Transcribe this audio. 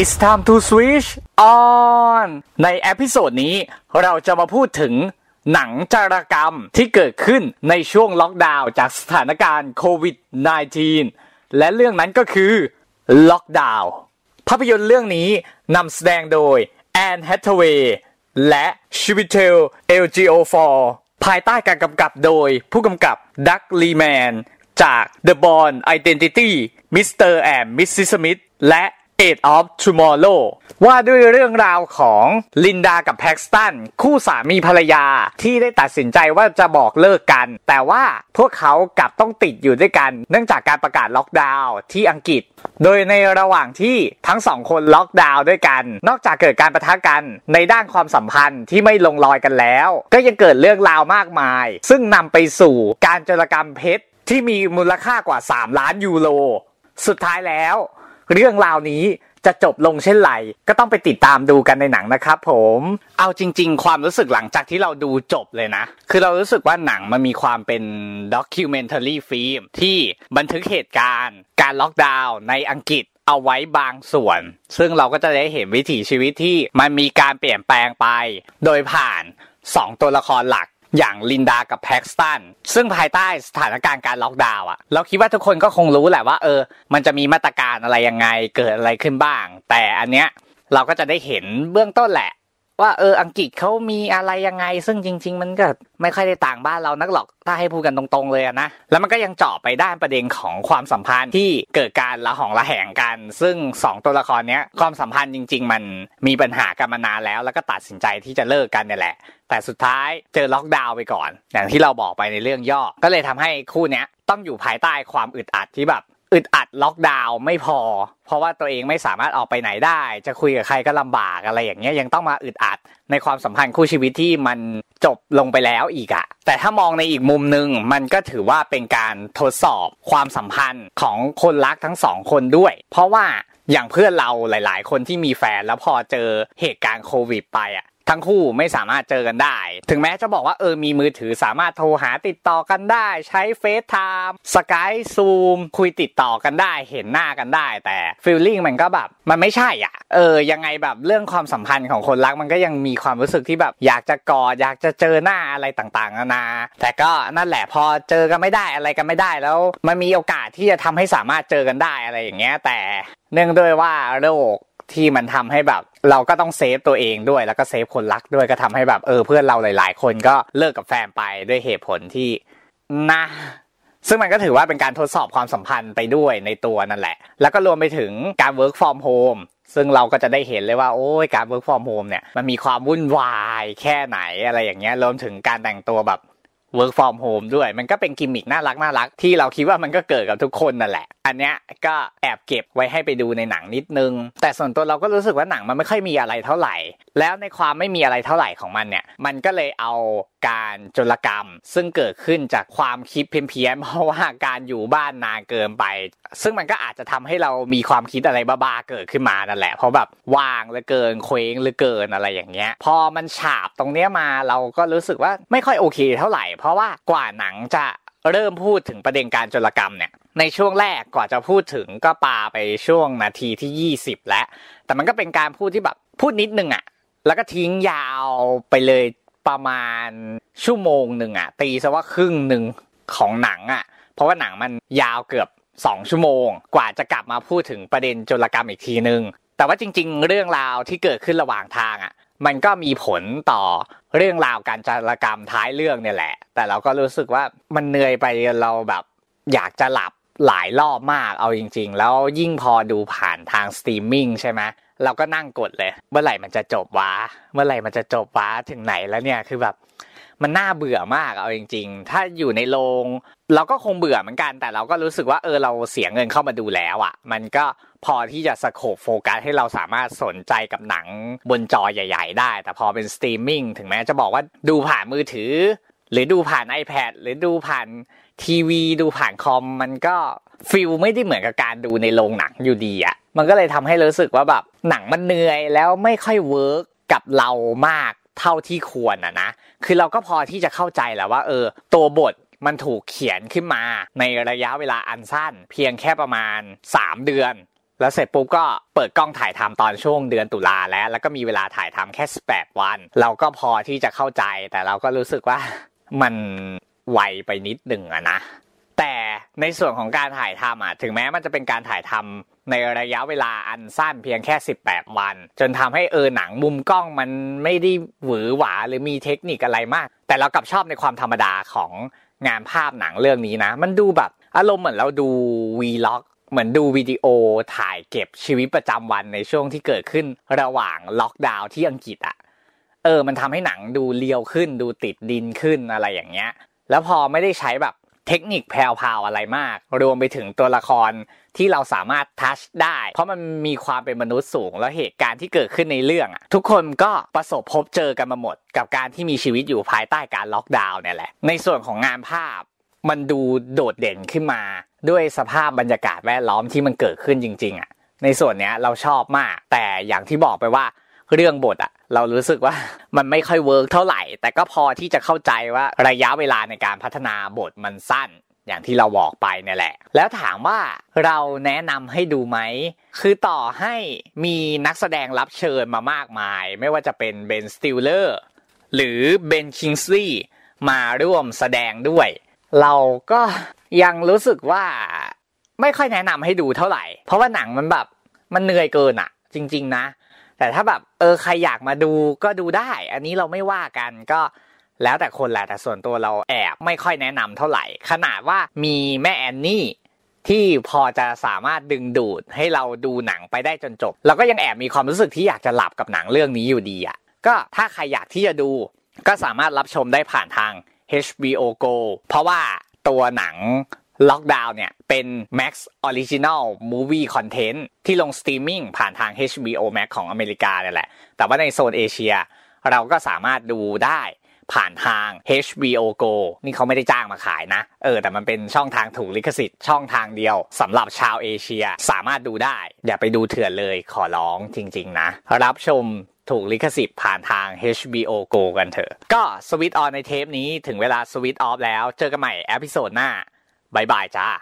It's time to switch on ใน episode นี้เราจะมาพูดถึงหนังจารกรรมที่เกิดขึ้นในช่วงล็อกดาวน์จากสถานการณ์โควิด -19 และเรื่องนั้นก็คือ Locked Down ภาพยนตร์เรื่องนี้นำแสดงโดย Anne Hathaway และ Chiwetel Ejiofor ภายใต้การกำกับโดยผู้กำกับ Doug Liman จาก The Bourne Identity Mr. and Mrs. Smith และ Eight of Tomorrow ว่าด้วยเรื่องราวของลินดากับแพ็กสตันคู่สามีภรรยาที่ได้ตัดสินใจว่าจะบอกเลิกกัน แต่ว่าพวกเขากลับต้องติดอยู่ด้วยกัน เนื่องจากการประกาศล็อกดาวน์ที่อังกฤษ โดยในระหว่างที่ทั้งสองคนล็อกดาวน์ด้วยกัน นอกจากเกิดการประทะกันในด้านความสัมพันธ์ที่ไม่ลงรอยกันแล้ว ก็ยังเกิดเรื่องราวมากมาย ซึ่งนำไปสู่การจารกรรมเพชรที่มีมูลค่ากว่า 3 ล้านยูโรสุดท้ายแล้ว เรื่องราวนี้จะจบลงเช่นไรก็ต้องไปติดตามดูกันในหนังนะครับผมเอาจริง ๆ ความรู้สึกหลังจากที่เราดูจบเลยนะ คือเรารู้สึกว่าหนังมันมีความเป็นด็อกิวเมนท a รีฟิล์มที่บันทึกเหตุการณ์ การล็อกดาวน์ในอังกฤษเอาไว้บางส่วน ซึ่งเราก็จะได้เห็นวิถีชีวิตที่มันมีการเปลี่ยนแปลงไป โดยผ่าน 2 ตัวละครหลัก อย่างลินดากับแพ็กสตันซึ่งภายใต้สถานการณ์การล็อกดาวน์อะเราคิดว่าทุกคนก็คงรู้แหละว่า เออ มันจะมีมาตรการอะไรยังไงเกิดอะไรขึ้นบ้าง แต่อันเนี้ยเราก็จะได้เห็นเบื้องต้นแหละ ว่าเอออังกฤษเขามีอะไรยังไง ซึ่งจริง ๆ มันก็ไม่ค่อยได้ต่างบ้านเรานักหรอกถ้าให้พูดกันตรงๆเลยนะแล้วมันก็ยังเจาะไปด้านประเด็นของความสัมพันธ์ที่เกิดการละหองละแหงกัน ซึ่ง 2 ตัวละครเนี้ยความสัมพันธ์จริง ๆ มันมีปัญหากันมานานแล้ว แล้วก็ตัดสินใจที่จะเลิกกันเนี่ยแหละ แต่สุดท้ายเจอล็อกดาวน์ไปก่อน อย่างที่เราบอกไปในเรื่องย่อก็เลยทำให้คู่เนี้ยต้องอยู่ภายใต้ความอึดอัดที่แบบ อึดอัดล็อกดาวน์ไม่พอ เพราะว่าตัวเองไม่สามารถออกไปไหนได้ จะคุยกับใครก็ลำบากอะไรอย่างเงี้ยยังต้องมาอึดอัดในความสัมพันธ์คู่ชีวิตที่มันจบลงไปแล้วอีกอะแต่ถ้ามองในอีกมุมหนึ่งมันก็ถือว่าเป็นการทดสอบความสัมพันธ์ของคนรักทั้งสองคนด้วย เพราะว่าอย่างเพื่อนเราหลาย ๆ คนที่มีแฟนแล้วพอเจอเหตุการณ์โควิดไปอะ ทั้งคู่ไม่สามารถเจอกันได้ ถึงแม้จะบอกว่าเออมีมือถือสามารถโทรหาติดต่อกันได้ ใช้เฟซไทม์สกายซูมคุยติดต่อกันได้ เห็นหน้ากันได้ แต่ฟีลลิ่งมันก็แบบ มันไม่ใช่อะ เออ ยังไงแบบเรื่องความสัมพันธ์ของคนรักมันก็ยังมีความรู้สึกที่แบบ อยากจะกอดอยากจะเจอหน้าอะไรต่างๆนานาแต่ก็นั่นแหละพอเจอกันไม่ได้อะไรกันไม่ได้แล้ว มันมีโอกาสที่จะทำให้สามารถเจอกันได้อะไรอย่างเงี้ยแต่ เนื่องด้วยว่าโรคที่มันทำให้แบบ เราก็ต้องเซฟตัวเองด้วยแล้วก็เซฟคนรักด้วยก็ทำให้แบบเออเพื่อนเราหลาย ๆ คนก็เลิกกับแฟนไปด้วยเหตุผลที่นะซึ่งมันก็ถือว่าเป็นการทดสอบความสัมพันธ์ไปด้วยในตัวนั่นแหละ แล้วก็รวมไปถึงการ work from home ซึ่งเราก็จะได้เห็นเลยว่าโอ้ยการ work from home เนี่ยมันมีความวุ่นวายแค่ไหนอะไรอย่างเงี้ยรวมถึงการแต่งตัวแบบ work from home ด้วย มันก็เป็นกิมมิกน่ารักน่ารักที่เราคิดว่ามันก็เกิดกับทุกคนนั่นแหละ อันเนี้ยก็แอบเก็บไว้ให้ไปดูในหนังนิดนึง แต่ส่วนตัวเราก็รู้สึกว่าหนังมันไม่ค่อยมีอะไรเท่าไหร่ แล้วในความไม่มีอะไรเท่าไหร่ของมันเนี่ยมันก็เลยเอาการจลกรรม ซึ่งเกิดขึ้นจากความคิดเพี้ยนๆเพราะว่าการอยู่บ้านนานเกินไป ซึ่งมันก็อาจจะทำให้เรามีความคิดอะไรบ้าๆเกิดขึ้นมานั่นแหละ เพราะแบบว่างเหลือเกินเคว้งเหลือเกินอะไรอย่างเงี้ย พอมันฉาบตรงเนี้ยมาเราก็รู้สึกว่าไม่ค่อยโอเคเท่าไหร่ เพราะว่ากว่าหนังจะ เริ่มพูดถึงประเด็นการจลกรรมเนี่ยในช่วงแรกกว่าจะพูดถึงก็ปาไปช่วงนาทีที่ 20 แล้ว แต่มันก็เป็นการพูดที่แบบพูดนิดนึงอะแล้วก็ทิ้งยาวไปเลยประมาณชั่วโมงหนึ่งอะตีซะว่าครึ่งหนึ่งของหนังอะเพราะว่าหนังมันยาวเกือบ 2 ชั่วโมง กว่าจะกลับมาพูดถึงประเด็นจารกรรมอีกทีนึง แต่ว่าจริง ๆ เรื่องราวที่เกิดขึ้นระหว่างทางอะมันก็มีผลต่อเรื่องราวการจารกรรมท้ายเรื่องเนี่ยแหละ แต่เราก็รู้สึกว่ามันเหนื่อยไปเราแบบอยากจะหลับหลายรอบมากเอาจริง ๆ แล้วยิ่งพอดูผ่านทางสตรีมมิ่งใช่ไหมเราก็นั่งกดเลย เมื่อไหร่มันจะจบวะเมื่อไหร่มันจะจบวะถึงไหนแล้วเนี่ยคือแบบ มันน่าเบื่อมากเอาจริง ๆ ถ้าอยู่ในโรงเราก็คงเบื่อเหมือนกัน แต่เราก็รู้สึกว่าเออเราเสียเงินเข้ามาดูแล้วอะ่ะ มันก็พอที่จะ scope focus ให้เราสามารถสนใจกับหนังบนจอใหญ่ ๆ ได้ แต่พอเป็นสตรีมมิ่งถึงแม้จะบอกว่าดูผ่านมือถือ หรือดูผ่าน iPad หรือดูผ่านทีวี ดูผ่านคอมมันก็ feel ไม่ได้เหมือนกับการดูในโรงหนังอยู่ดีอะมันก็เลยทำให้รู้สึกว่าแบบหนังมันเหนื่อยแล้วไม่ค่อย work กับเรามากเท่าที่ควรอะนะ คือเราก็พอที่จะเข้าใจแหละว่า เออ ตัวบทมันถูกเขียนขึ้นมาในระยะเวลาอันสั้น เพียงแค่ประมาณ 3 เดือน แล้วเสร็จปุ๊บก็เปิดกล้องถ่ายทำตอนช่วงเดือนตุลาแล้ว แล้วก็มีเวลาถ่ายทำแค่ 18 วัน เราก็พอที่จะเข้าใจแต่เราก็รู้สึกว่า มันไวไปนิดหนึ่งอะนะแต่ในส่วนของการถ่ายทำอะถึงแม้มันจะเป็นการถ่ายทำในระยะเวลาอันสั้นเพียงแค่ 18 วัน จนทำให้เออหนังมุมกล้องมันไม่ได้หวือหวาหรือมีเทคนิคอะไรมาก แต่เรากลับชอบในความธรรมดาของงานภาพหนังเรื่องนี้นะ มันดูแบบอารมณ์เหมือนเราดูวีล็อกเหมือนดูวิดีโอถ่ายเก็บชีวิตประจำวันในช่วงที่เกิดขึ้นระหว่างล็อกดาวน์ที่อังกฤษอะ เออ มันทำให้หนังดูเรียวขึ้น ดูติดดินขึ้นอะไรอย่างเงี้ย แล้วพอไม่ได้ใช้แบบเทคนิคแพรวๆอะไรมาก รวมไปถึงตัวละครที่เราสามารถ touch ได้ เพราะมันมีความเป็นมนุษย์สูง แล้วเหตุการณ์ที่เกิดขึ้นในเรื่องอะทุกคนก็ประสบพบเจอกันมาหมด กับการที่มีชีวิตอยู่ภายใต้การล็อกดาวน์เนี่ยแหละ ในส่วนของงานภาพ มันดูโดดเด่นขึ้นมา ด้วยสภาพบรรยากาศแวดล้อมที่มันเกิดขึ้นจริง ๆอะในส่วนเนี้ยเราชอบมาก แต่อย่างที่บอกไปว่า เรื่องบทอะเรารู้สึกว่ามันไม่ค่อย work เท่าไหร่ แต่ก็พอที่จะเข้าใจว่าระยะเวลาในการพัฒนาบทมันสั้น อย่างที่เราบอกไปเนี่ยแหละ แล้วถามว่าเราแนะนำให้ดูไหม คือต่อให้มีนักแสดงรับเชิญมามากมาย ไม่ว่าจะเป็นเบนสติลเลอร์หรือเบนคิงสลีย์มาร่วมแสดงด้วย เราก็ยังรู้สึกว่าไม่ค่อยแนะนำให้ดูเท่าไหร่ เพราะว่าหนังมันแบบมันเหนื่อยเกินอะจริง ๆ นะ แต่ถ้าแบบเออใครอยากมาดูก็ดูได้ อันนี้เราไม่ว่ากันก็แล้วแต่คนแหละแต่ส่วนตัวเราแอบไม่ค่อยแนะนำเท่าไหร่ ขนาดว่ามีแม่แอนนี่ที่พอจะสามารถดึงดูดให้เราดูหนังไปได้จนจบ เราก็ยังแอบมีความรู้สึกที่อยากจะหลับกับหนังเรื่องนี้อยู่ดีอะก็ถ้าใครอยากที่จะดู ก็สามารถรับชมได้ผ่านทาง HBO Go เพราะว่าตัวหนัง Locked Down เนี่ย เป็น Max Original Movie Content ที่ลงสตรีมมิ่งผ่านทาง HBO Max ของอเมริกาเนี่ยแหละ แต่ว่าในโซนเอเชีย เราก็สามารถดูได้ผ่านทาง HBO Go นี่เขาไม่ได้จ้างมาขายนะ เออ แต่มันเป็นช่องทางถูกลิขสิทธิ์ช่องทางเดียวสำหรับชาวเอเชียสามารถดูได้ อย่าไปดูเถื่อนเลยขอร้องจริง ๆ นะ รับชมถูกลิขสิทธิ์ผ่านทาง HBO Go กันเถอะ ก็ switch on ในเทปนี้ถึงเวลา switch off แล้ว เจอกันใหม่ episode หน้า bye bye จ้า